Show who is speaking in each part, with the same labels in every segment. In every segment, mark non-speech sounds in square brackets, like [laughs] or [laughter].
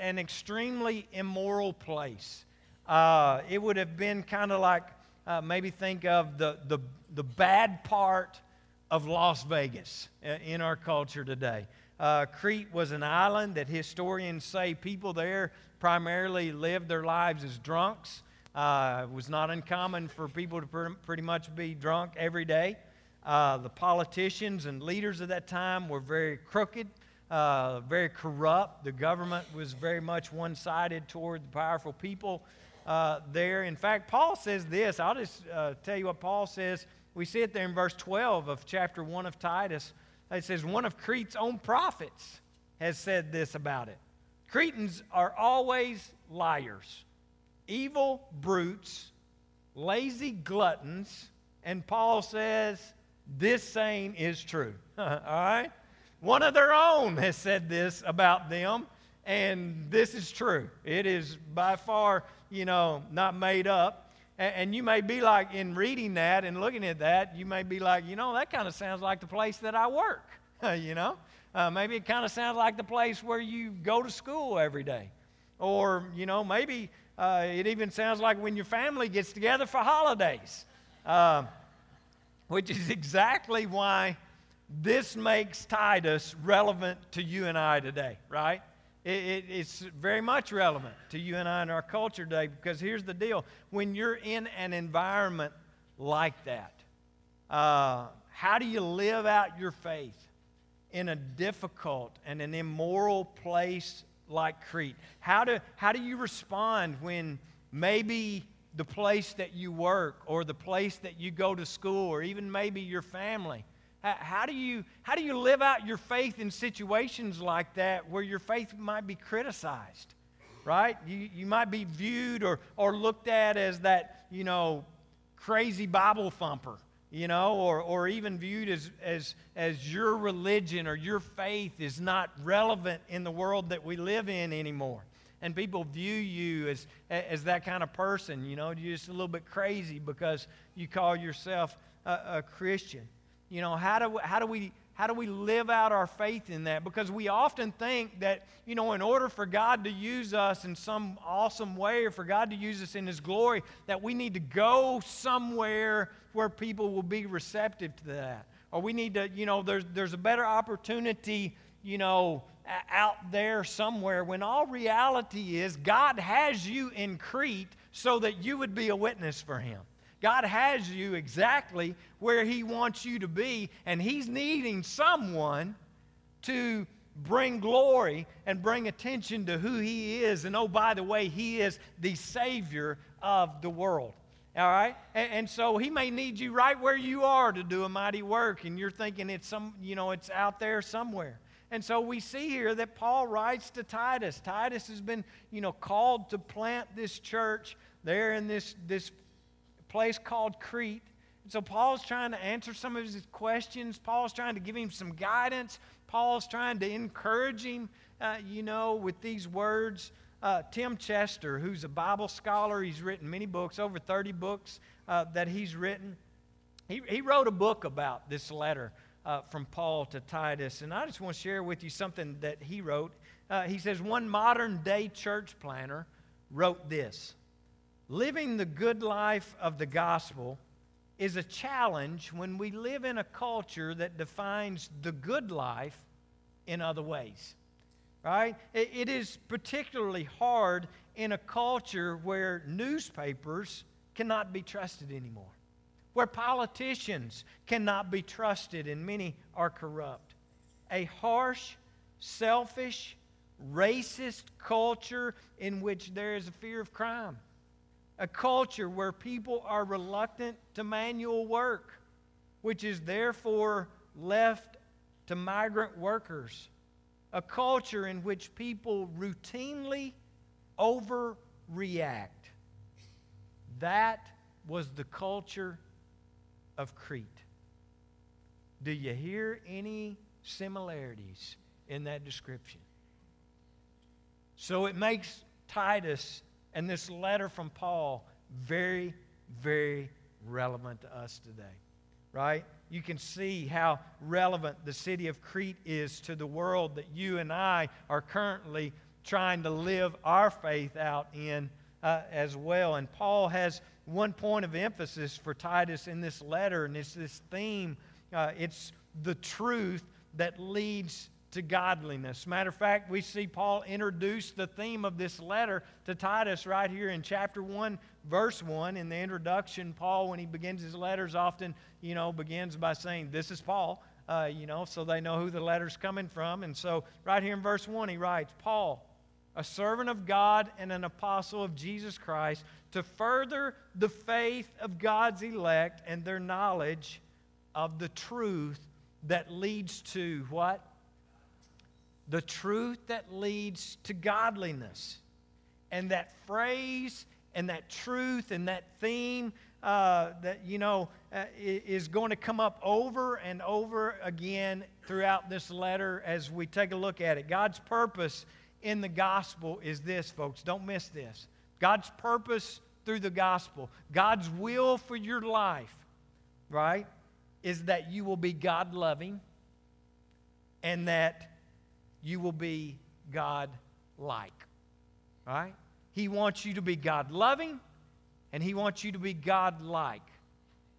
Speaker 1: an extremely immoral place. Uh, it would have been kind of like uh, maybe think of the, the, the bad part of Las Vegas uh, in our culture today. Uh, Crete was an island that historians say people there primarily lived their lives as drunks. Uh, it was not uncommon for people to pr- pretty much be drunk every day. Uh, the politicians and leaders of that time were very crooked, uh, very corrupt. The government was very much one sided toward the powerful people uh, there. In fact, Paul says this. I'll just uh, tell you what Paul says. We see it there in verse 12 of chapter 1 of Titus. It says, One of Crete's own prophets has said this about it. Cretans are always liars, evil brutes, lazy gluttons, and Paul says, this saying is true. [laughs] All right? One of their own has said this about them, and this is true. It is by far, you know, not made up. And, you may be like, in reading that and looking at that, you may be like, you know, that kind of sounds like the place that I work, [laughs] you know? Uh, maybe it kind of sounds like the place where you go to school every day. Or, you know, maybe uh, it even sounds like when your family gets together for holidays. Uh, which is [laughs] exactly why this makes Titus relevant to you and I today, right? It, it, it's very much relevant to you and I in our culture today because here's the deal when you're in an environment like that, uh, how do you live out your faith in a difficult and an immoral place like Crete? How do, how do you respond when maybe the place that you work or the place that you go to school or even maybe your family. How do, you, how do you live out your faith in situations like that where your faith might be criticized, right? You, you might be viewed or, or looked at as that, you know, crazy Bible thumper, you know, or, or even viewed as, as, as your religion or your faith is not relevant in the world that we live in anymore and people view you as, as that kind of person. You know, you're just a little bit crazy because you call yourself a, a Christian. You know, how do, how do we how do we live out our faith in that? Because we often think that, you know, in order for God to use us in some awesome way or for God to use us in His glory, that we need to go somewhere where people will be receptive to that. Or we need to, you know, there's, there's a better opportunity, you know, out there somewhere when all reality is God has you in Crete so that you would be a witness for Him. God has you exactly where He wants you to be, and He's needing someone to bring glory and bring attention to who He is. And oh, by the way, He is the Savior of the world. All right? And, and, so he may need you right where you are to do a mighty work, and you're thinking it's some, you know, it's out there somewhere. And so we see here that Paul writes to Titus. Titus has been, you know, called to plant this church there in this, this place called Crete. And so Paul's trying to answer some of his questions. Paul's trying to give him some guidance. Paul's trying to encourage him, uh, you know, with these words. Uh, Tim Chester, who's a Bible scholar, he's written many books, over 30 books uh, that he's written. He, he wrote a book about this letter uh, from Paul to Titus. And I just want to share with you something that he wrote. Uh, he says, One modern day church planner wrote this Living the good life of the gospel is a challenge when we live in a culture that defines the good life in other ways. Right? it, is particularly hard in a culture where newspapers cannot be trusted anymore where politicians cannot be trusted and many are corrupt. A harsh, selfish, racist culture in which there is a fear of crime. A culture where people are reluctant to manual work, which is therefore left to migrant workers. A culture in which people routinely overreact. That was the culture of Crete. Do you hear any similarities in that description? So it makes Titus and this letter from Paul very, very relevant to us today, right? You can see how relevant the city of Crete is to the world that you and I are currently trying to live our faith out in uh, as well. And Paul has one point of emphasis for Titus in this letter, and it's this theme uh, it's the truth that leads to godliness. Matter of fact, we see Paul introduce the theme of this letter to Titus right here in chapter 1, verse 1. In the introduction, Paul, when he begins his letters, often, you know, begins by saying, This is Paul, uh, you know, so they know who the letter's coming from. And so, right here in verse 1, he writes, Paul, a servant of God and an apostle of Jesus Christ, to further the faith of God's elect and their knowledge of the truth that leads to what? The truth that leads to godliness. And that phrase and that truth and that theme uh, that, you know, uh, is going to come up over and over again throughout this letter as we take a look at it. God's purpose in the gospel is this, folks. Don't miss this. God's purpose through the gospel, God's will for your life, right, is that you will be God loving and that you will be God like. Right? He wants you to be God loving and He wants you to be God like.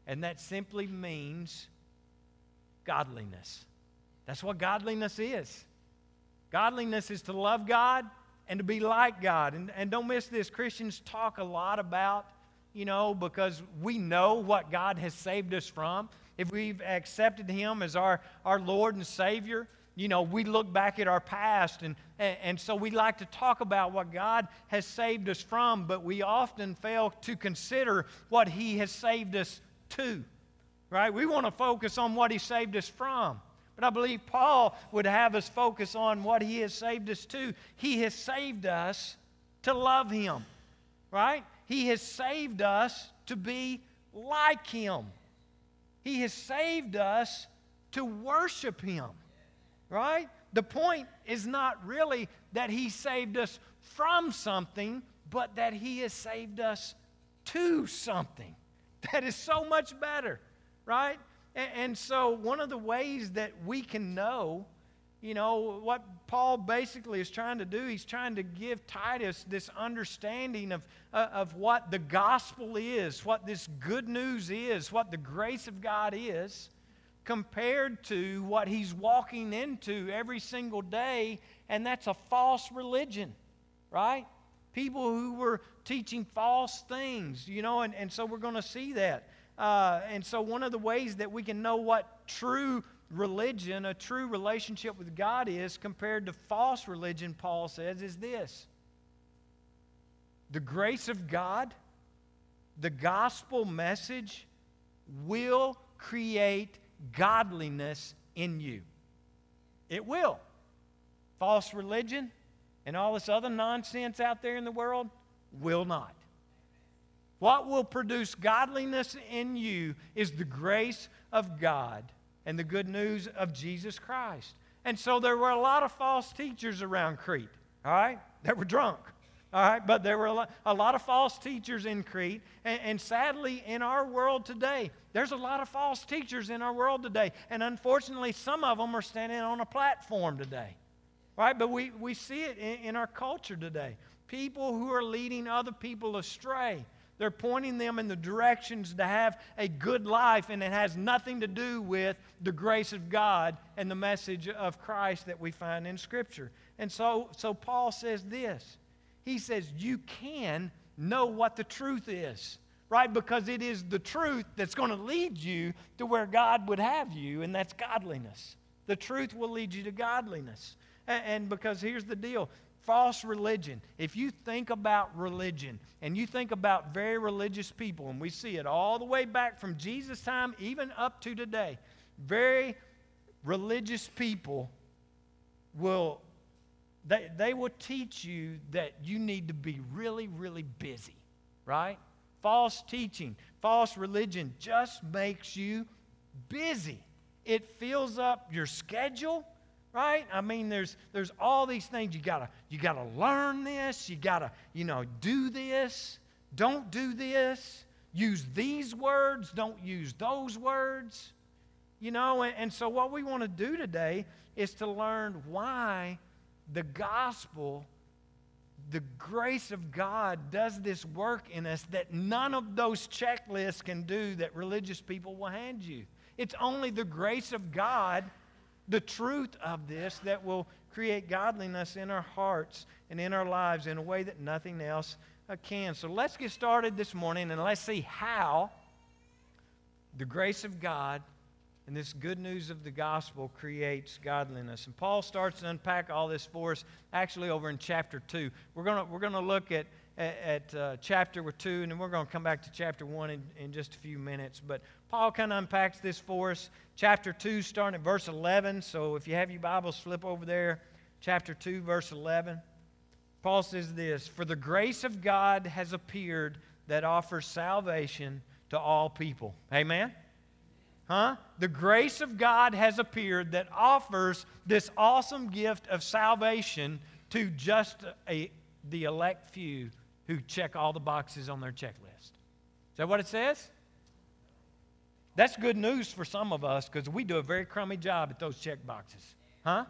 Speaker 1: And that simply means godliness. That's what godliness is. Godliness is to love God and to be like God. And, and don't miss this Christians talk a lot about, you know, because we know what God has saved us from. If we've accepted Him as our, our Lord and Savior, you know, we look back at our past, and, and, so we like to talk about what God has saved us from, but we often fail to consider what He has saved us to, right? We want to focus on what He saved us from. But I believe Paul would have us focus on what he has saved us to. He has saved us to love him, right? He has saved us to be like him. He has saved us to worship him, right? The point is not really that he saved us from something, but that he has saved us to something [laughs] that is so much better, right? And, and so, one of the ways that we can know, you know, what Paul basically is trying to do, he's trying to give Titus this understanding of, uh, of what the gospel is, what this good news is, what the grace of God is, compared to what he's walking into every single day, and that's a false religion, right? People who were teaching false things, you know, and, and so we're going to see that. Uh, and so, one of the ways that we can know what true religion, a true relationship with God is compared to false religion, Paul says, is this the grace of God, the gospel message will create godliness in you. It will. False religion and all this other nonsense out there in the world will not. What will produce godliness in you is the grace of God and the good news of Jesus Christ. And so there were a lot of false teachers around Crete, all right, that were drunk. All right, but there were a lot, of false teachers in Crete. And, and, sadly, in our world today, there's a lot of false teachers in our world today. And unfortunately, some of them are standing on a platform today. Right? But we, we see it in, in our culture today. People who are leading other people astray. They're pointing them in the directions to have a good life, and it has nothing to do with the grace of God and the message of Christ that we find in Scripture. And so, so Paul says this He says, You can know what the truth is, right? Because it is the truth that's going to lead you to where God would have you, and that's godliness. The truth will lead you to godliness. And, because here's the deal false religion. If you think about religion and you think about very religious people, and we see it all the way back from Jesus' time, even up to today, very religious people will they, they will teach you that you need to be really, really busy, right? False teaching, false religion just makes you busy. It fills up your schedule right? I mean, there's there's all these things you gotta you gotta learn this. You gotta you know do this. Don't do this. Use these words. Don't use those words. You know, and, and so what we want to do today is to learn why the gospel the grace of God does this work in us that none of those checklists can do that religious people will hand you. It's only the grace of God, the truth of this, that will create godliness in our hearts and in our lives in a way that nothing else uh, can. So let's get started this morning and let's see how the grace of God and this good news of the gospel creates godliness. And Paul starts to unpack all this for us actually over in chapter 2. We're going we're gonna look at, at, uh, chapter 2, and then we're going to come back to chapter 1 in, in just a few minutes. But Paul kind of unpacks this for us. Chapter 2, starting at verse 11. So if you have your Bibles, flip over there. Chapter 2, verse 11. Paul says this For the grace of God has appeared that offers salvation to all people. Amen? Huh? The grace of God has appeared that offers this awesome gift of salvation to just a, the elect few who check all the boxes on their checklist. Is that what it says? That's good news for some of us because we do a very crummy job at those check boxes. Huh?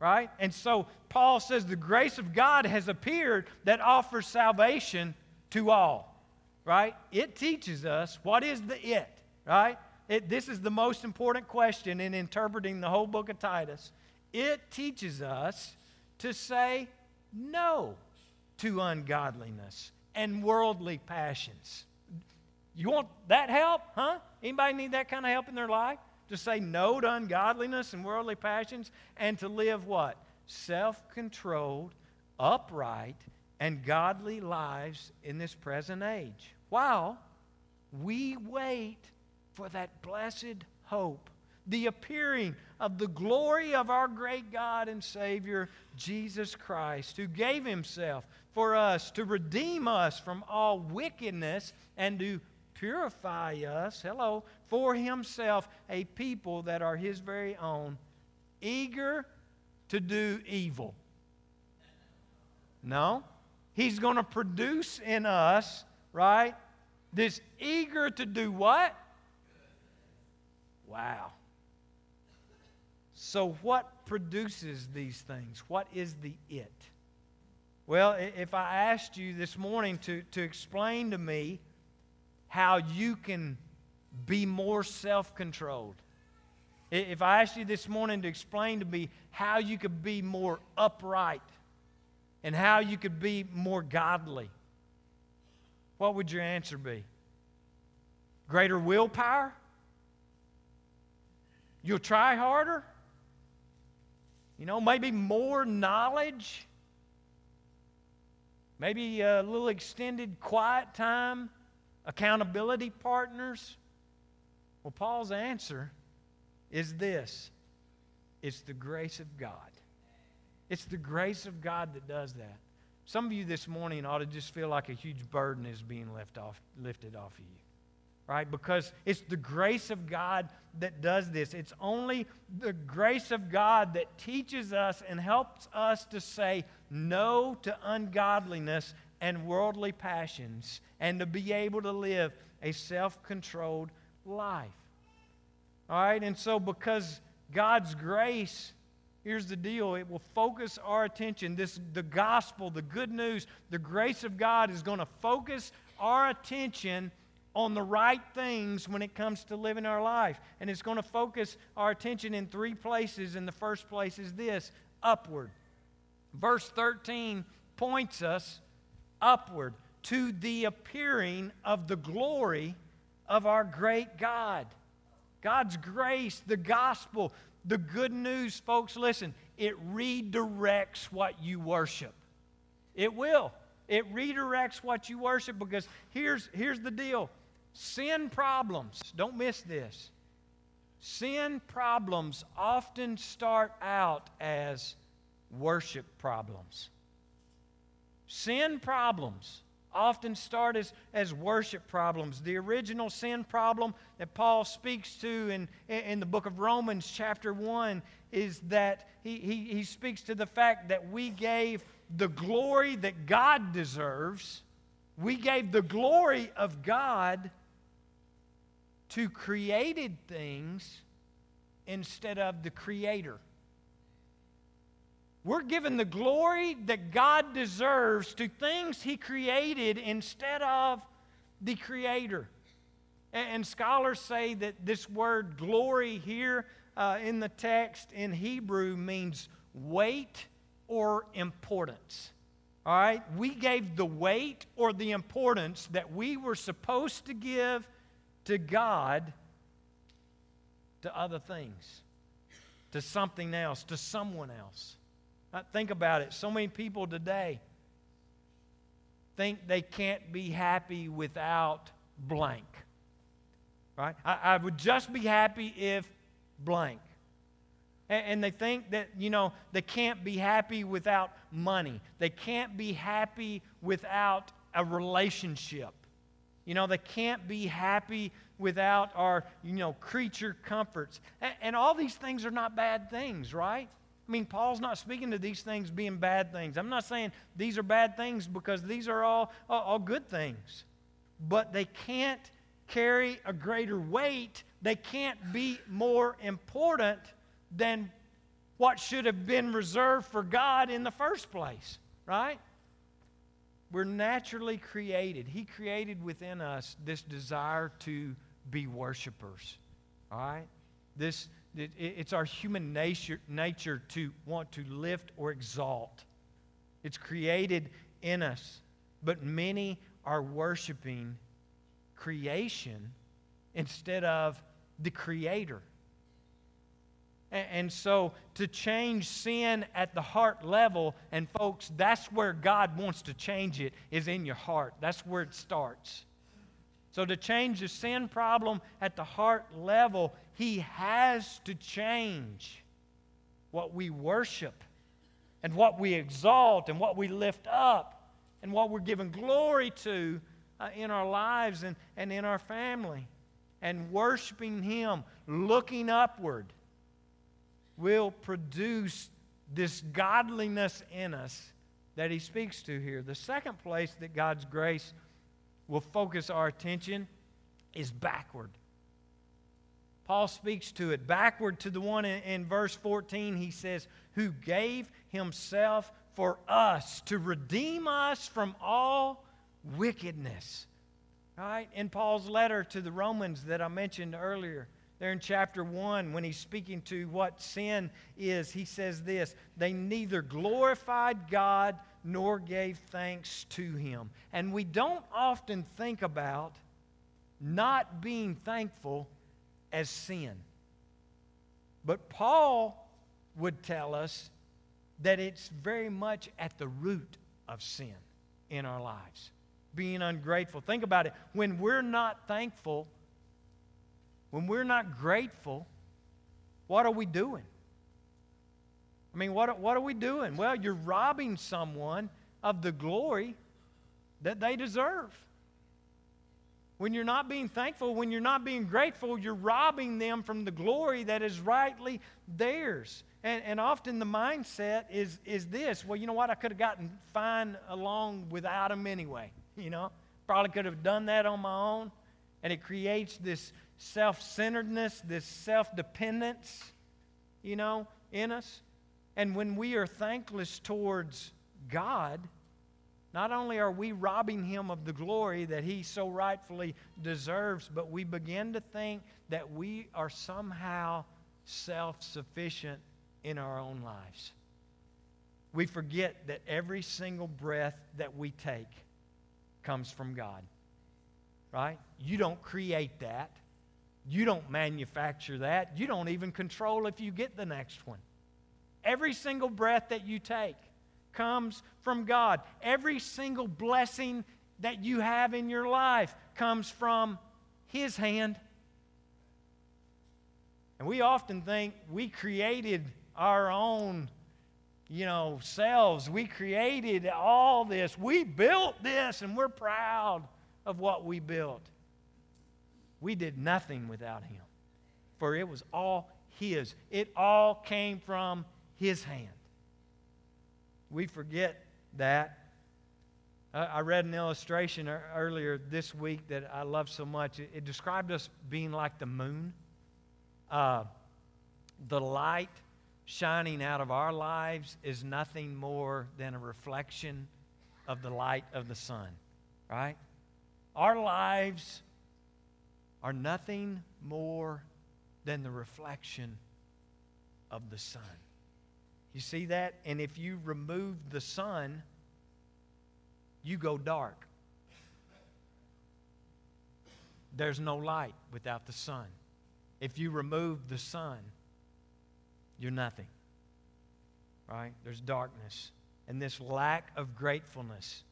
Speaker 1: Right? And so Paul says the grace of God has appeared that offers salvation to all. Right? It teaches us what is the it, right? It, this is the most important question in interpreting the whole book of Titus. It teaches us to say no to ungodliness and worldly passions. You want that help, huh? Anybody need that kind of help in their life? To say no to ungodliness and worldly passions and to live what? Self controlled, upright, and godly lives in this present age. While we wait for that blessed hope, the appearing of the glory of our great God and Savior, Jesus Christ, who gave himself for us to redeem us from all wickedness and to purify us, hello, for himself, a people that are his very own, eager to do evil. No, he's going to produce in us, right, this eager to do what? Wow. So, what produces these things? What is the it? Well, if I asked you this morning to, to explain to me how you can be more self controlled, if I asked you this morning to explain to me how you could be more upright and how you could be more godly, what would your answer be? Greater willpower? You'll try harder. You know, maybe more knowledge. Maybe a little extended quiet time, accountability partners. Well, Paul's answer is this it's the grace of God. It's the grace of God that does that. Some of you this morning ought to just feel like a huge burden is being left off, lifted off of you right? Because it's the grace of God that does this. It's only the grace of God that teaches us and helps us to say no to ungodliness and worldly passions and to be able to live a self controlled life. All right? And so, because God's grace, here's the deal it will focus our attention. This, the gospel, the good news, the grace of God is going to focus our attention on the right things when it comes to living our life. And it's going to focus our attention in three places. And the first place is this upward. Verse 13 points us upward to the appearing of the glory of our great God. God's grace, the gospel, the good news, folks, listen, it redirects what you worship. It will. It redirects what you worship because here's, here's the deal Sin problems, don't miss this. Sin problems often start out as worship problems. Sin problems often start as, as worship problems. The original sin problem that Paul speaks to in, in the book of Romans, chapter 1, is that he, he, he speaks to the fact that we gave the glory that God deserves, we gave the glory of God to created things instead of the creator. we're given the glory that God deserves to things He created instead of the Creator. And, scholars say that this word glory here uh, in the text in Hebrew means weight or importance. All right? We gave the weight or the importance that we were supposed to give to God to other things, to something else, to someone else. Think about it. So many people today think they can't be happy without blank. Right? I, I would just be happy if blank. And, and they think that, you know, they can't be happy without money. They can't be happy without a relationship. You know, they can't be happy without our, you know, creature comforts. And, and, all these things are not bad things, right? I mean, Paul's not speaking to these things being bad things. I'm not saying these are bad things because these are all, all, all good things. But they can't carry a greater weight, they can't be more important than what should have been reserved for God in the first place, right? We're naturally created. He created within us this desire to be worshipers, all right? This, it, it's our human nature, nature to want to lift or exalt. It's created in us, but many are worshiping creation instead of the Creator. And so, to change sin at the heart level, and folks, that's where God wants to change it, is in your heart. That's where it starts. So, to change the sin problem at the heart level, He has to change what we worship, and what we exalt, and what we lift up, and what we're giving glory to uh, in our lives and, and in our family. And worshiping Him, looking upward, will produce this godliness in us that He speaks to here. The second place that God's grace will focus our attention is backward. Paul speaks to it. Backward to the one in, in, verse 14, he says, Who gave himself for us to redeem us from all wickedness. Right? In Paul's letter to the Romans that I mentioned earlier, there in chapter 1, when he's speaking to what sin is, he says this They neither glorified God nor gave thanks to him. And we don't often think about not being thankful as sin. But Paul would tell us that it's very much at the root of sin in our lives being ungrateful. Think about it. When we're not thankful, when we're not grateful, what are we doing? I mean, what, what are we doing? Well, you're robbing someone of the glory that they deserve. When you're not being thankful, when you're not being grateful, you're robbing them from the glory that is rightly theirs. And, and often the mindset is, is this well, you know what? I could have gotten fine along without them anyway. [laughs] you know. Probably could have done that on my own. And it creates this self centeredness, this self dependence, you know, in us. And when we are thankless towards God, not only are we robbing him of the glory that he so rightfully deserves, but we begin to think that we are somehow self sufficient in our own lives. We forget that every single breath that we take comes from God. Right? You don't create that. You don't manufacture that. You don't even control if you get the next one. Every single breath that you take comes from God. Every single blessing that you have in your life comes from His hand. And we often think we created our own you know, selves. We created all this. We built this, and we're proud of what we built. We did nothing without Him, for it was all His. It all came from His hand. We forget that. I read an illustration earlier this week that I love so much. It described us being like the moon. Uh, the light shining out of our lives is nothing more than a reflection of the light of the sun, right? Our lives are nothing more than the reflection of the sun. You see that? And if you remove the sun, you go dark. There's no light without the sun. If you remove the sun, you're nothing. Right? There's darkness. And this lack of gratefulness,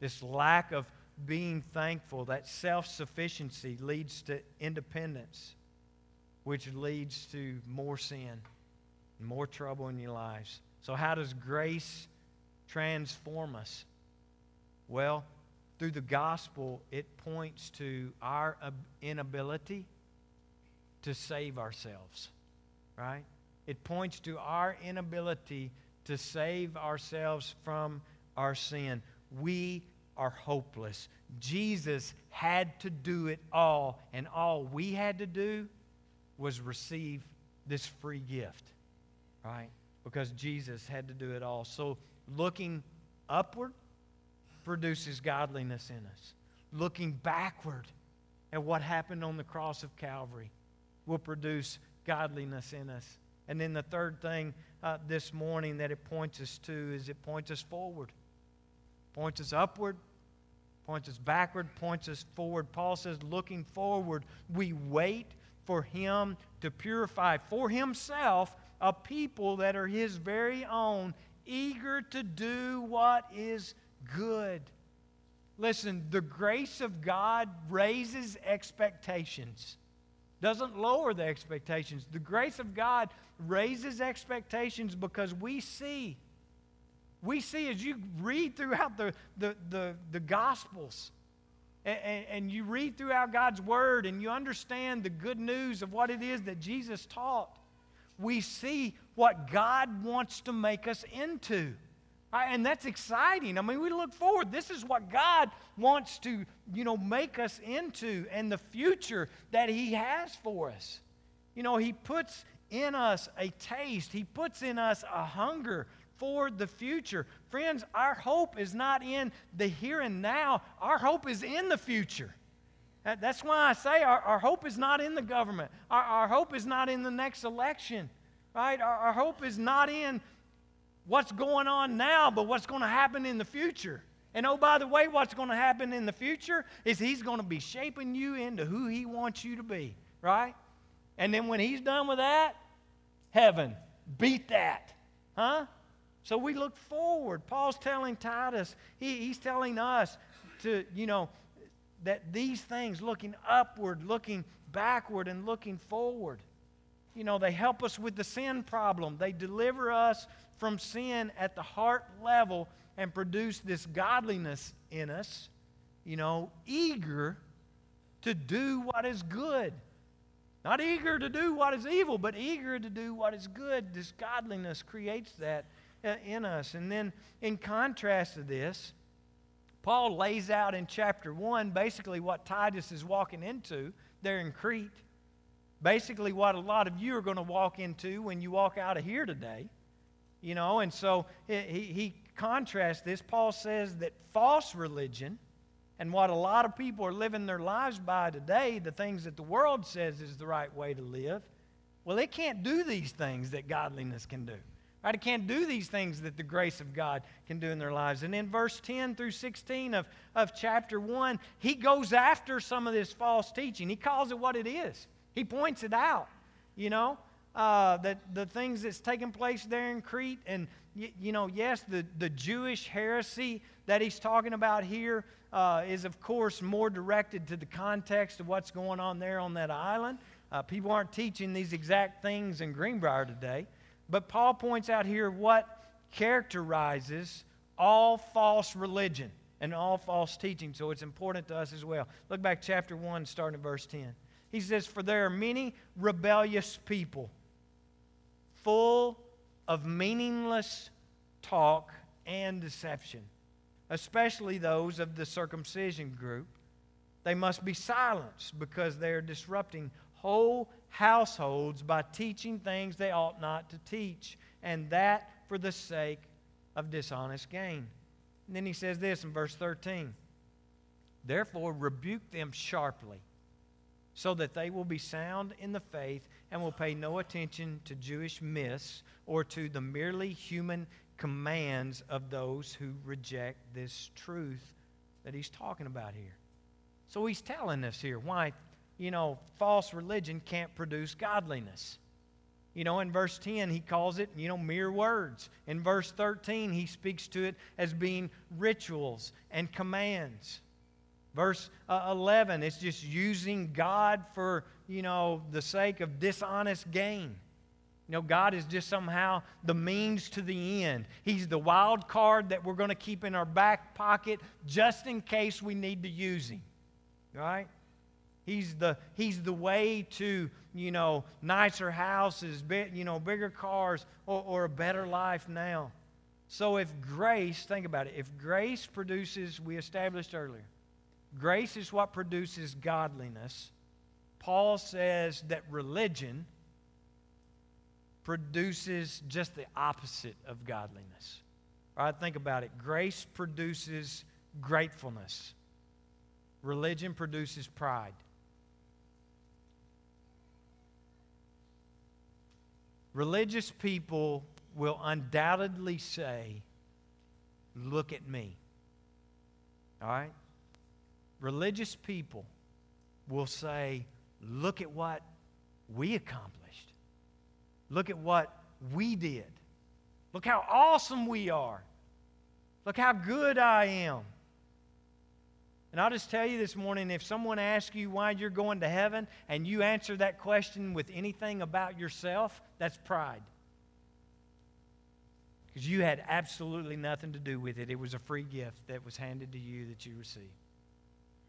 Speaker 1: this lack of being thankful, that self sufficiency leads to independence, which leads to more sin more trouble in your lives. So, how does grace transform us? Well, through the gospel, it points to our inability to save ourselves, right? It points to our inability to save ourselves from our sin. We are hopeless. Jesus had to do it all, and all we had to do was receive this free gift, right? Because Jesus had to do it all. So, looking upward produces godliness in us. Looking backward at what happened on the cross of Calvary will produce godliness in us. And then the third thing uh, this morning that it points us to is it points us forward, points us upward, points us backward, points us forward. Paul says, looking forward, we wait for him to purify for himself a people that are his very own, eager to do what is good. Listen, the grace of God raises expectations doesn't lower the expectations. The grace of God raises expectations because we see. We see as you read throughout the, the, the, the Gospels and, and you read throughout God's Word and you understand the good news of what it is that Jesus taught, we see what God wants to make us into. And that's exciting. I mean, we look forward. This is what God wants to, you know, make us into and the future that He has for us. You know, He puts in us a taste, He puts in us a hunger for the future. Friends, our hope is not in the here and now, our hope is in the future. That's why I say our, our hope is not in the government, our, our hope is not in the next election, right? Our, our hope is not in what's going on now, but what's going to happen in the future. And oh, by the way, what's going to happen in the future is He's going to be shaping you into who He wants you to be, right? And then when He's done with that, heaven, beat that, huh? So we look forward. Paul's telling Titus, he, he's telling us to, you know, that these things, looking upward, looking backward, and looking forward, you know, they help us with the sin problem. They deliver us from sin at the heart level and produce this godliness in us, you know, eager to do what is good. Not eager to do what is evil, but eager to do what is good. This godliness creates that Uh, in us. And then, in contrast to this, Paul lays out in chapter 1 basically what Titus is walking into there in Crete. Basically, what a lot of you are going to walk into when you walk out of here today. You know, and so he, he contrasts this. Paul says that false religion and what a lot of people are living their lives by today, the things that the world says is the right way to live, well, it can't do these things that godliness can do. Right? It can't do these things that the grace of God can do in their lives. And in verse 10 through 16 of, of chapter 1, he goes after some of this false teaching. He calls it what it is, he points it out, you know uh, that the things that's taking place there in Crete, and y- you know, yes, the, the Jewish heresy that he's talking about here uh, is, of course, more directed to the context of what's going on there on that island. Uh, people aren't teaching these exact things in Greenbrier today, but Paul points out here what characterizes all false religion and all false teaching. So it's important to us as well. Look back, chapter 1, starting at verse 10. He says, For there are many rebellious people full of meaningless talk and deception, especially those of the circumcision group. They must be silenced because they are disrupting whole households by teaching things they ought not to teach, and that for the sake of dishonest gain. And then he says this in verse 13 Therefore, rebuke them sharply, so that they will be sound in the faith and will pay no attention to Jewish myths or to the merely human commands of those who reject this truth that he's talking about here. So he's telling us here why, you know, false religion can't produce godliness. You know, in verse 10, he calls it, you know, mere words. In verse 13, he speaks to it as being rituals and commands. Verse uh, 11, it's just using God for, you know, the sake of dishonest gain. You know, God is just somehow the means to the end. He's the wild card that we're going to keep in our back pocket just in case we need to use him. Right? He's the, he's the way to, you know, nicer houses, you know, bigger cars, or, or a better life now. So if grace, think about it, if grace produces, we established earlier, grace is what produces godliness. Paul says that religion produces just the opposite of godliness. All right, think about it. Grace produces gratefulness. Religion produces pride. Religious people will undoubtedly say, Look at me. All right? Religious people will say, Look at what we accomplished. Look at what we did. Look how awesome we are. Look how good I am. And I'll just tell you this morning if someone asks you why you're going to heaven and you answer that question with anything about yourself, that's pride. Because you had absolutely nothing to do with it. It was a free gift that was handed to you that you received.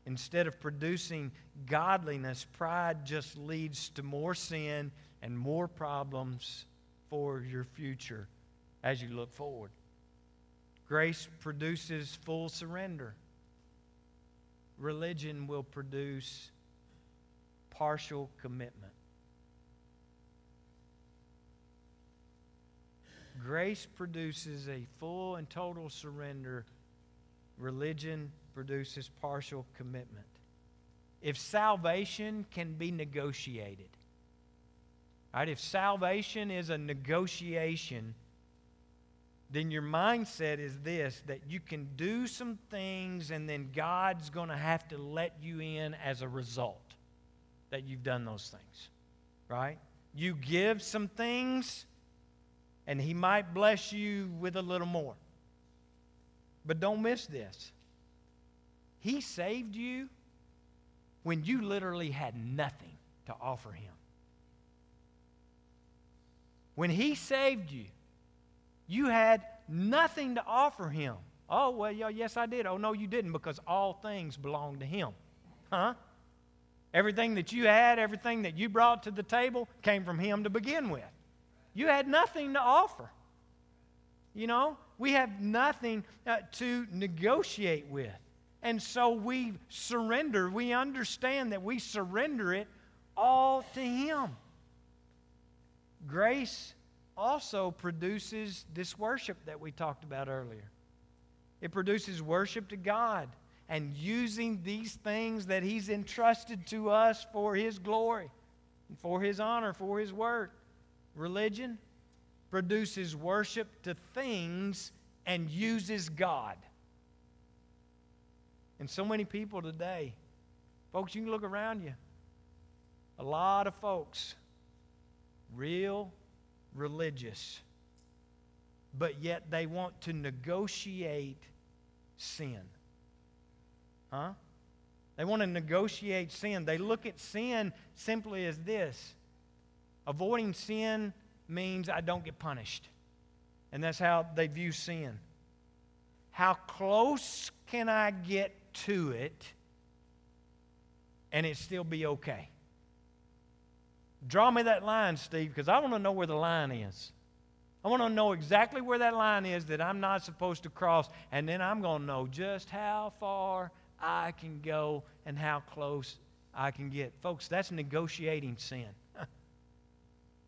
Speaker 1: Instead of producing godliness, pride just leads to more sin and more problems for your future as you look forward. Grace produces full surrender religion will produce partial commitment. Grace produces a full and total surrender. Religion produces partial commitment. If salvation can be negotiated, right? If salvation is a negotiation, then your mindset is this that you can do some things and then God's going to have to let you in as a result that you've done those things. Right? You give some things and He might bless you with a little more. But don't miss this. He saved you when you literally had nothing to offer Him. When He saved you, you had nothing to offer him. Oh, well, yeah, yes, I did. Oh, no, you didn't, because all things belong to him. Huh? Everything that you had, everything that you brought to the table came from him to begin with. You had nothing to offer. You know, we have nothing uh, to negotiate with. And so we surrender. We understand that we surrender it all to Him. Grace also produces this worship that we talked about earlier. It produces worship to God and using these things that He's entrusted to us for His glory, and for His honor, for His work. Religion produces worship to things and uses God. And so many people today, folks, you can look around you. A lot of folks, real religious, but yet they want to negotiate sin. Huh? They want to negotiate sin. They look at sin simply as this avoiding sin means I don't get punished. And that's how they view sin. How close can I get to it and it still be okay? Draw me that line, Steve, because I want to know where the line is. I want to know exactly where that line is that I'm not supposed to cross, and then I'm going to know just how far I can go and how close I can get. Folks, that's negotiating sin. [laughs]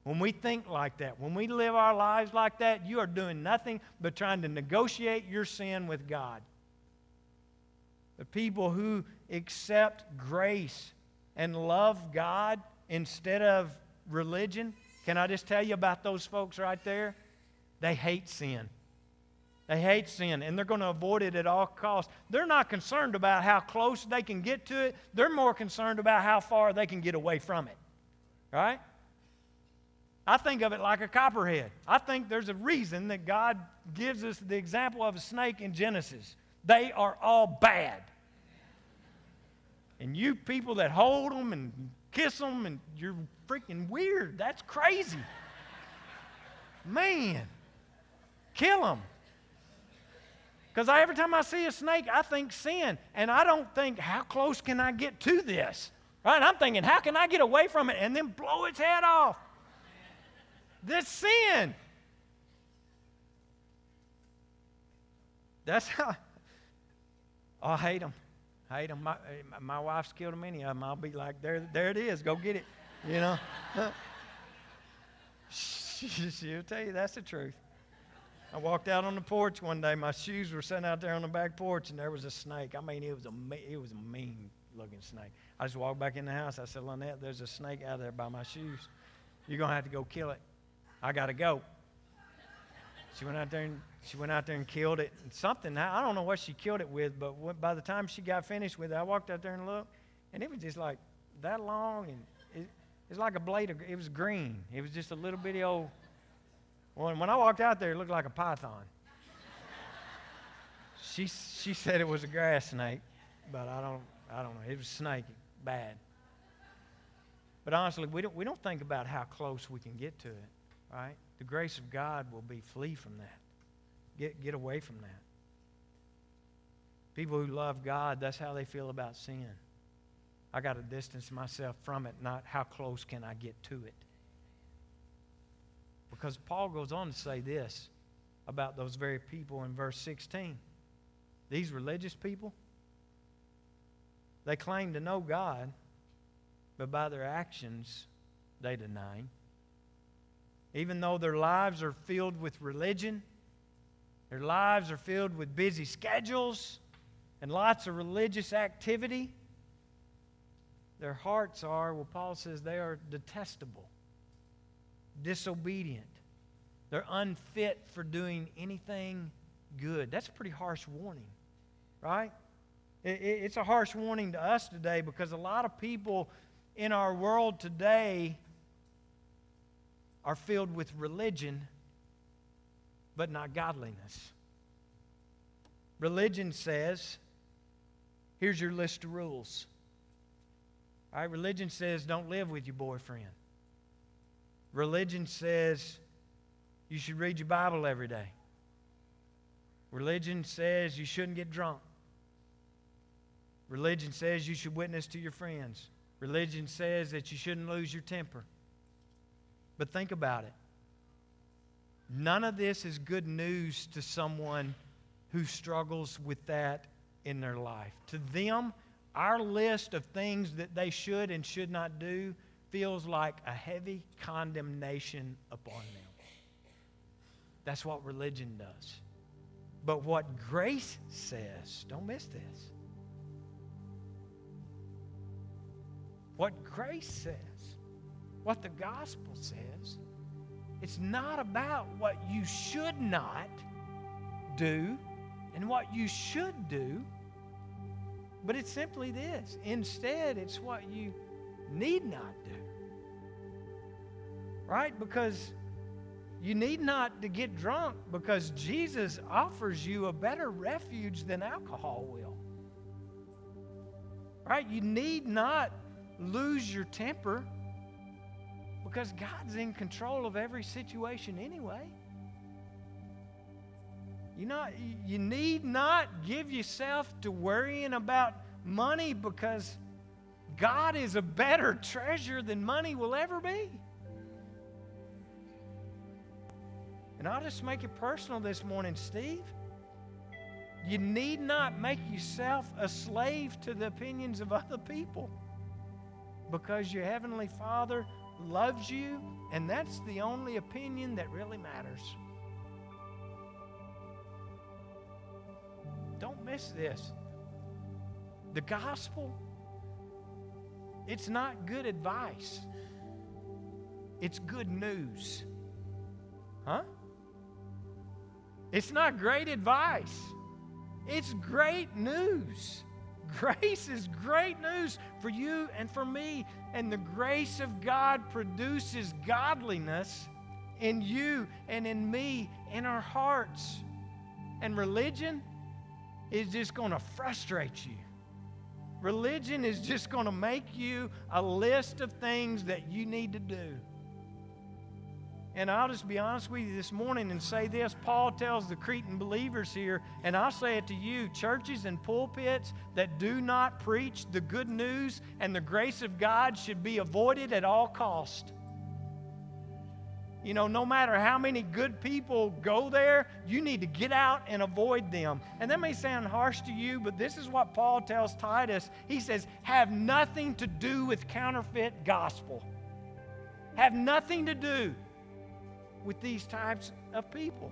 Speaker 1: when we think like that, when we live our lives like that, you are doing nothing but trying to negotiate your sin with God. The people who accept grace and love God instead of religion, can I just tell you about those folks right there? They hate sin. They hate sin and they're going to avoid it at all costs. They're not concerned about how close they can get to it, they're more concerned about how far they can get away from it. Right? I think of it like a copperhead. I think there's a reason that God gives us the example of a snake in Genesis. They are all bad. And you people that hold them and kiss them, and you're freaking weird. That's crazy. Man, kill them. Because every time I see a snake, I think sin. And I don't think, how close can I get to this? Right? I'm thinking, how can I get away from it and then blow its head off? This sin. That's [laughs] how. Oh, I hate them. I hate them. My, eh, my wife's killed many of them. I'll be like, there, there it is. Go get it. You know? [laughs] She'll tell you that's the truth. I walked out on the porch one day. My shoes were sitting out there on the back porch, and there was a snake. I mean, it was a it was a mean looking snake. I just walked back in the house. I said, Lynette, there's a snake out there by my shoes. You're gonna have to go kill it. I gotta go. She went out there and she went out there and killed it. And something I don't know what she killed it with, but by the time she got finished with it, I walked out there and looked, and it was just like that long, and it, it's like a blade of. It was green. It was just a little bitty old when, when I walked out there, it looked like a python. she, she said it was a grass snake, but I don't, I don't know. It was snaky, bad. But honestly, we don't, we don't think about how close we can get to it, right? The grace of God will be flee from that. Get, get away from that. People who love God, that's how they feel about sin. I got to distance myself from it, not how close can I get to it. Because Paul goes on to say this about those very people in verse 16. These religious people, they claim to know God, but by their actions, they deny Him. Even though their lives are filled with religion, their lives are filled with busy schedules and lots of religious activity, their hearts are, well, Paul says, they are detestable disobedient. They're unfit for doing anything good. That's a pretty harsh warning, right? it's a harsh warning to us today because a lot of people in our world today are filled with religion, but not godliness. Religion says, here's your list of rules. All right, religion says don't live with your boyfriend. Religion says you should read your Bible every day. Religion says you shouldn't get drunk. Religion says you should witness to your friends. Religion says that you shouldn't lose your temper. But think about it. None of this is good news to someone who struggles with that in their life. To them, our list of things that they should and should not do feels like a heavy condemnation upon them. That's what religion does. But what grace says, don't miss this. What grace says, what the gospel says, it's not about what you should not do and what you should do, but it's simply this. Instead, it's what you need not do. Right? Because you need not to get drunk because Jesus offers you a better refuge than alcohol will. Right? You need not lose your temper because God's in control of every situation anyway. You not you need not give yourself to worrying about money because God is a better treasure than money will ever be. And I'll just make it personal this morning, Steve. You need not make yourself a slave to the opinions of other people. because your Heavenly Father loves you, and that's the only opinion that really matters. Don't miss this. The gospel, it's not good advice, it's good news. Huh? It's not great advice, it's great news. Grace is great news for you and for me. And the grace of God produces godliness in you and in me, in our hearts. And religion is just going to frustrate you. Religion is just going to make you a list of things that you need to do. And I'll just be honest with you this morning and say this. Paul tells the Cretan believers here, and I'll say it to you churches and pulpits that do not preach the good news and the grace of God should be avoided at all cost. You know, no matter how many good people go there, you need to get out and avoid them. And that may sound harsh to you, but this is what Paul tells Titus. He says, have nothing to do with counterfeit gospel. Have nothing to do with these types of people.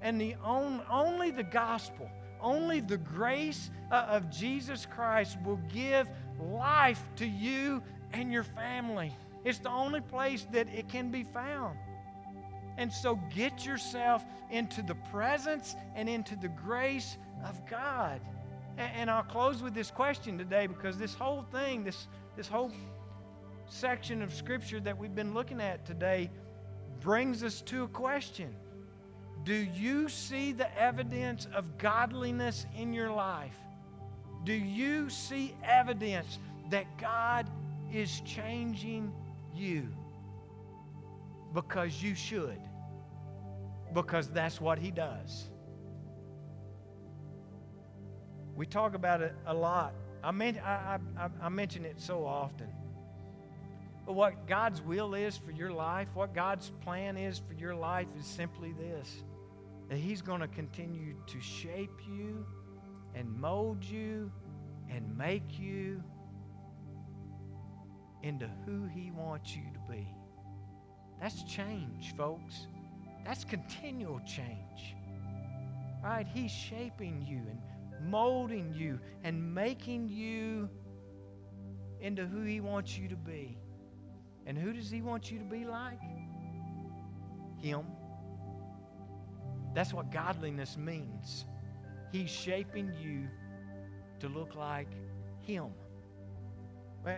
Speaker 1: And the on, only the gospel, only the grace uh, of Jesus Christ will give life to you and your family. It's the only place that it can be found. And so get yourself into the presence and into the grace of God. And, and I'll close with this question today because this whole thing, this, this whole section of Scripture that we've been looking at today, brings us to a question Do you see the evidence of godliness in your life? Do you see evidence that God is changing you? Because you should. Because that's what He does. We talk about it a lot. I, mean, I, I, I mention it so often. But what God's will is for your life, what God's plan is for your life is simply this that He's going to continue to shape you and mold you and make you into who He wants you to be. That's change, folks. That's continual change. Right? He's shaping you and molding you and making you into who He wants you to be. And who does He want you to be like? Him. That's what godliness means. He's shaping you to look like Him.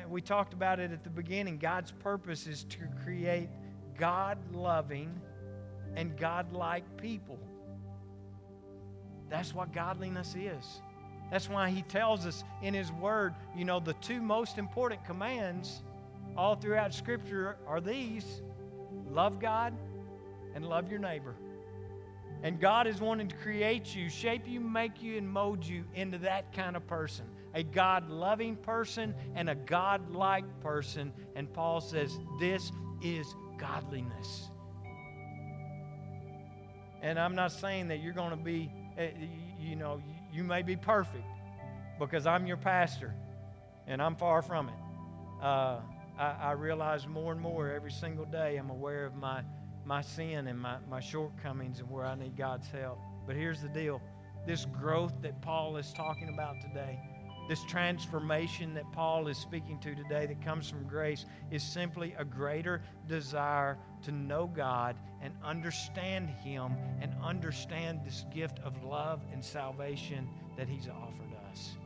Speaker 1: We talked about it at the beginning. God's purpose is to create God loving and God like people. That's what godliness is. That's why He tells us in His Word, you know, the two most important commands all throughout Scripture are these love God and love your neighbor. And God is wanting to create you, shape you, make you, and mold you into that kind of person a God loving person and a God like person. And Paul says, This is godliness. And I'm not saying that you're going to be, eh, you know, you may be perfect because I'm your pastor and I'm far from it. Uh, I, I realize more and more every single day I'm aware of my, my sin and my, my shortcomings and where I need God's help. But here's the deal this growth that Paul is talking about today, this transformation that Paul is speaking to today that comes from grace, is simply a greater desire to know God and understand Him and understand this gift of love and salvation that He's offered us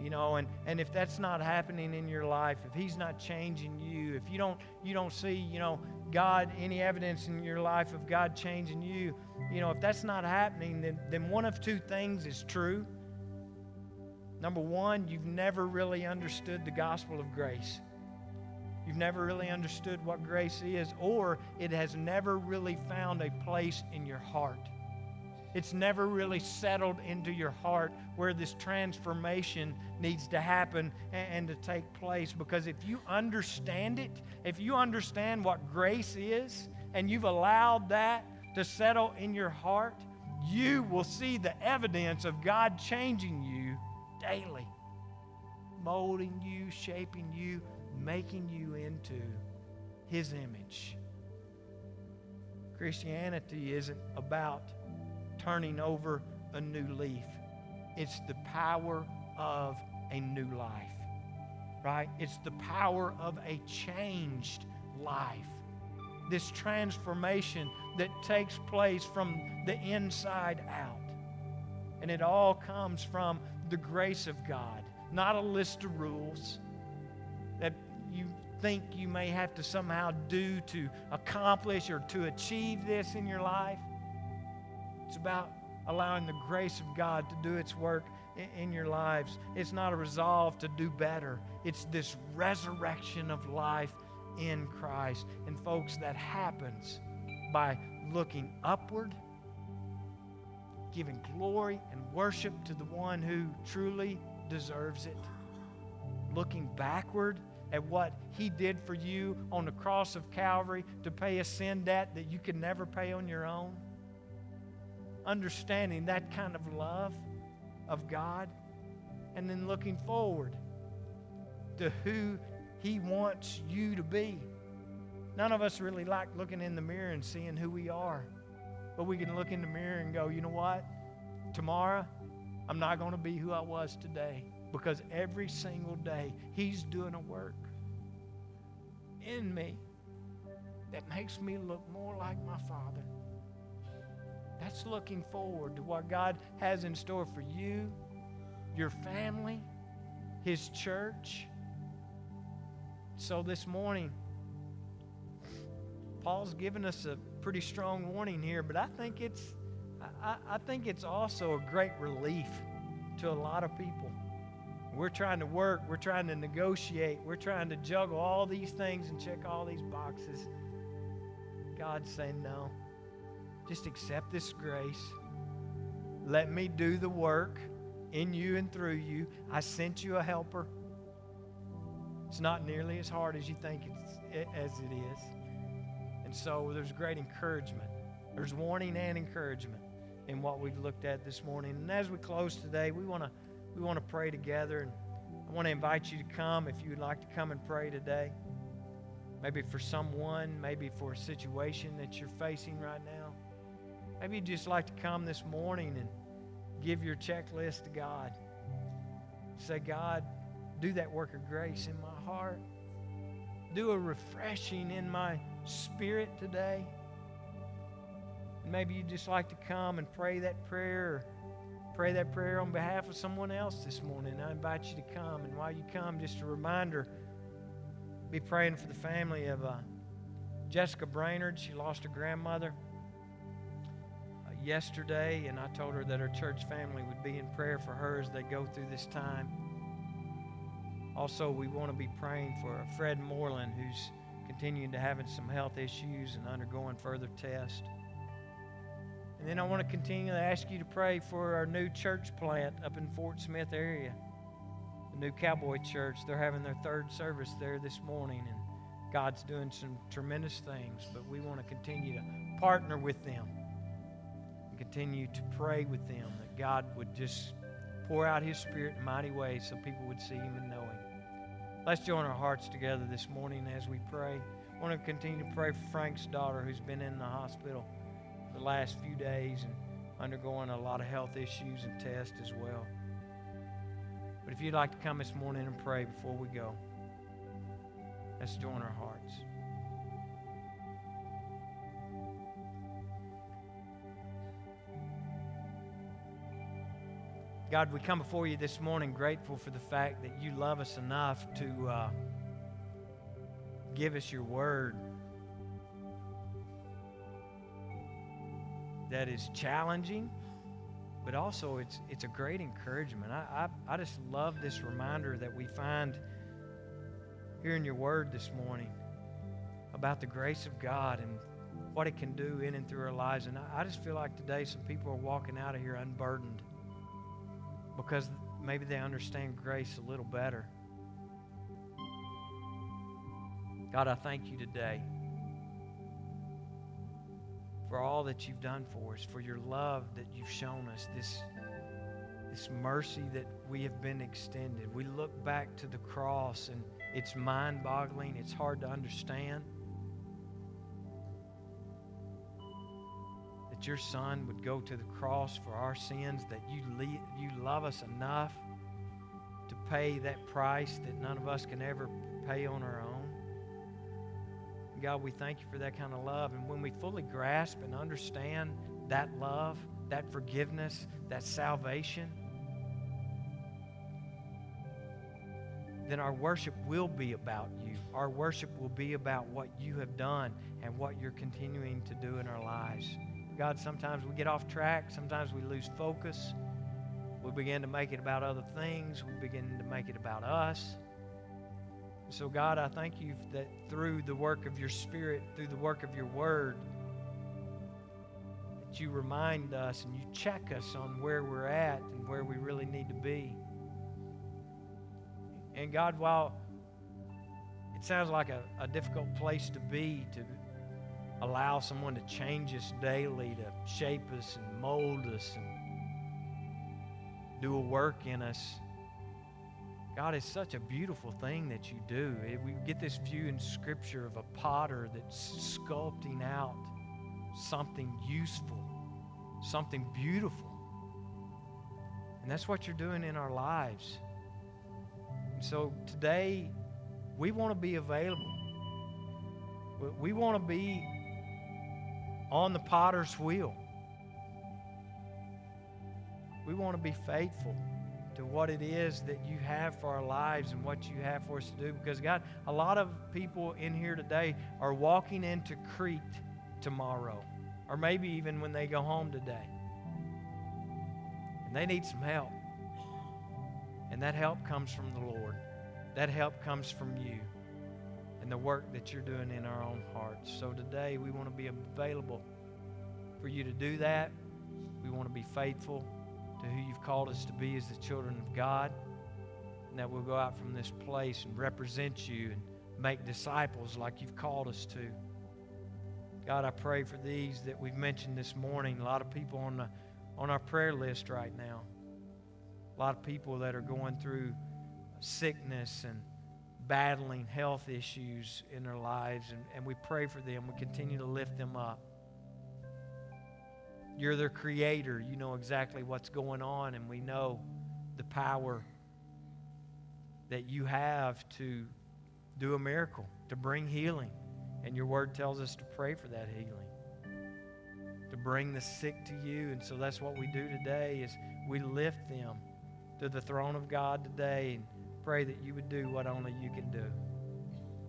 Speaker 1: you know and and if that's not happening in your life if he's not changing you if you don't you don't see you know god any evidence in your life of god changing you you know if that's not happening then then one of two things is true. Number one you've never really understood the gospel of grace. You've never really understood what grace is or it has never really found a place in your heart it's never really settled into your heart where this transformation needs to happen and, and to take place. Because if you understand it, if you understand what grace is, and you've allowed that to settle in your heart, you will see the evidence of God changing you daily. molding you, shaping you, making you into His image. Christianity isn't about turning over a new leaf, it's the power of a new life, right? It's the power of a changed life. This transformation that takes place from the inside out. And it all comes from the grace of God, not a list of rules that you think you may have to somehow do to accomplish or to achieve this in your life. It's about allowing the grace of God to do its work in your lives. It's not a resolve to do better, it's this resurrection of life in Christ. And, folks, that happens by looking upward, giving glory and worship to the one who truly deserves it, looking backward at what he did for you on the cross of Calvary to pay a sin debt that you could never pay on your own. Understanding that kind of love of God, and then looking forward to who he wants you to be. None of us really like looking in the mirror and seeing who we are. But we can look in the mirror and go, you know what? Tomorrow, I'm not going to be who I was today because every single day He's doing a work in me that makes me look more like my Father. That's looking forward to what God has in store for you, your family, His church. So this morning, Paul's given us a pretty strong warning here, but I think it's I, I think it's also a great relief to a lot of people. We're trying to work, we're trying to negotiate, we're trying to juggle all these things and check all these boxes. God's saying, No, just accept this grace. Let me do the work in you and through you. I sent you a helper. It's not nearly as hard as you think it's, as it is. And so there's great encouragement. There's warning and encouragement in what we've looked at this morning. And as we close today, we want to we want to pray together and I want to invite you to come if you would like to come and pray today. Maybe for someone, maybe for a situation that you're facing right now. Maybe you'd just like to come this morning and give your checklist to God. Say, God, do that work of grace in my heart. Do a refreshing in my spirit today. maybe you'd just like to come and pray that prayer pray that prayer on behalf of someone else this morning. I invite you to come. And while you come, just a reminder be praying for the family of uh, Jessica Brainerd. She lost her grandmother yesterday, and I told her that her church family would be in prayer for her as they go through this time. Also, we want to be praying for Fred Moreland, who's continuing to having some health issues and undergoing further tests. And then I want to continue to ask you to pray for our new church plant up in Fort Smith area. The new Cowboy Church. They're having their third service there this morning, and God's doing some tremendous things. But we want to continue to partner with them continue to pray with them that God would just pour out His Spirit in mighty ways so people would see Him and know Him. Let's join our hearts together this morning as we pray. I want to continue to pray for Frank's daughter who's been in the hospital the last few days and undergoing a lot of health issues and tests as well. But if you'd like to come this morning and pray before we go, let's join our hearts. God, we come before you this morning grateful for the fact that you love us enough to uh, give us your word that is challenging, but also it's, it's a great encouragement. I, I, I just love this reminder that we find here in your word this morning about the grace of God and what it can do in and through our lives. And I, I just feel like today some people are walking out of here unburdened because maybe they understand grace a little better. God, I thank you today for all that you've done for us, for your love that you've shown us, this, this mercy that we have been extended. We look back to the cross and it's mind boggling, it's hard to understand. Your son would go to the cross for our sins, that you, le- you love us enough to pay that price that none of us can ever pay on our own. God, we thank you for that kind of love. And when we fully grasp and understand that love, that forgiveness, that salvation, then our worship will be about you. Our worship will be about what you have done and what you're continuing to do in our lives. God, sometimes we get off track, sometimes we lose focus. We begin to make it about other things, we begin to make it about us. So, God, I thank you that through the work of your Spirit, through the work of your Word, that you remind us and you check us on where we're at and where we really need to be. And God, while it sounds like a, a difficult place to be, to allow someone to change us daily, to shape us and mold us and do a work in us. God, it's such a beautiful thing that you do. Eh, we get this view in Scripture of a potter that's sculpting out something useful, something beautiful. And that's what you're doing in our lives. And so today, we want to be available. We want to be on the potter's wheel. We want to be faithful to what it is that you have for our lives and what you have for us to do. Because, God, a lot of people in here today are walking into Crete tomorrow, or maybe even when they go home today. And they need some help. And that help comes from the Lord, that help comes from you and the work that you're doing in our own hearts. So today we want to be available for you to do that. We want to be faithful to who you've called us to be as the children of God. And that we'll go out from this place and represent you and make disciples like you've called us to. God, I pray for these that we've mentioned this morning. A lot of people on, the, on our prayer list right now. A lot of people that are going through sickness and battling health issues in their lives. And, and we pray for them. We continue to lift them up. You're their creator. You know exactly what's going on, and we know the power that you have to do a miracle, to bring healing. And your word tells us to pray for that healing, to bring the sick to you. And so that's what we do today is we lift them to the throne of God today and pray that you would do what only you can do.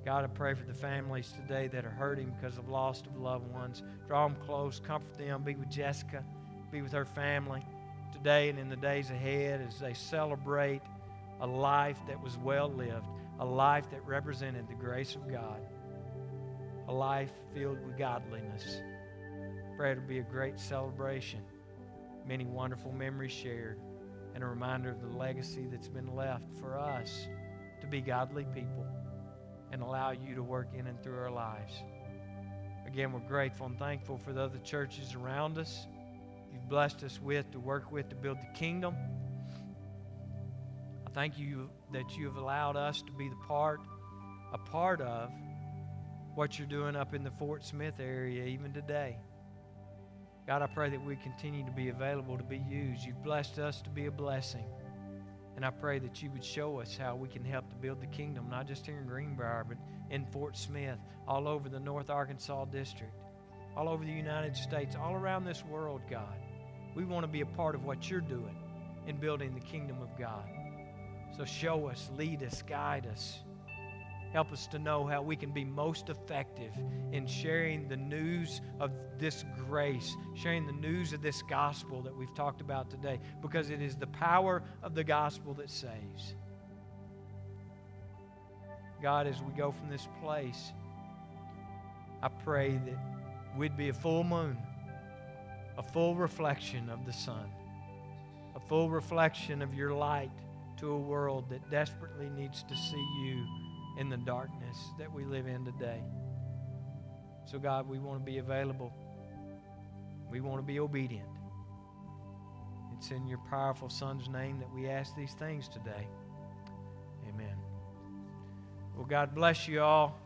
Speaker 1: God, I pray for the families today that are hurting because of loss of loved ones. Draw them close, comfort them, be with Jessica, be with her family today and in the days ahead as they celebrate a life that was well lived, a life that represented the grace of God, a life filled with godliness. Pray it'll be a great celebration, many wonderful memories shared, and a reminder of the legacy that's been left for us to be godly people and allow you to work in and through our lives. Again, we're grateful and thankful for the other churches around us you've blessed us with to work with to build the kingdom. I thank you that you have allowed us to be the part, a part of what you're doing up in the Fort Smith area even today. God, I pray that we continue to be available to be used. You've blessed us to be a blessing. And I pray that you would show us how we can help to build the kingdom, not just here in Greenbrier, but in Fort Smith, all over the North Arkansas District, all over the United States, all around this world, God. We want to be a part of what you're doing in building the kingdom of God. So show us, lead us, guide us. Help us to know how we can be most effective in sharing the news of this grace, sharing the news of this gospel that we've talked about today, because it is the power of the gospel that saves. God, as we go from this place, I pray that we'd be a full moon, a full reflection of the sun, a full reflection of your light to a world that desperately needs to see you in the darkness that we live in today. So, God, we want to be available. We want to be obedient. It's in your powerful Son's name that we ask these things today. Amen. Well, God bless you all.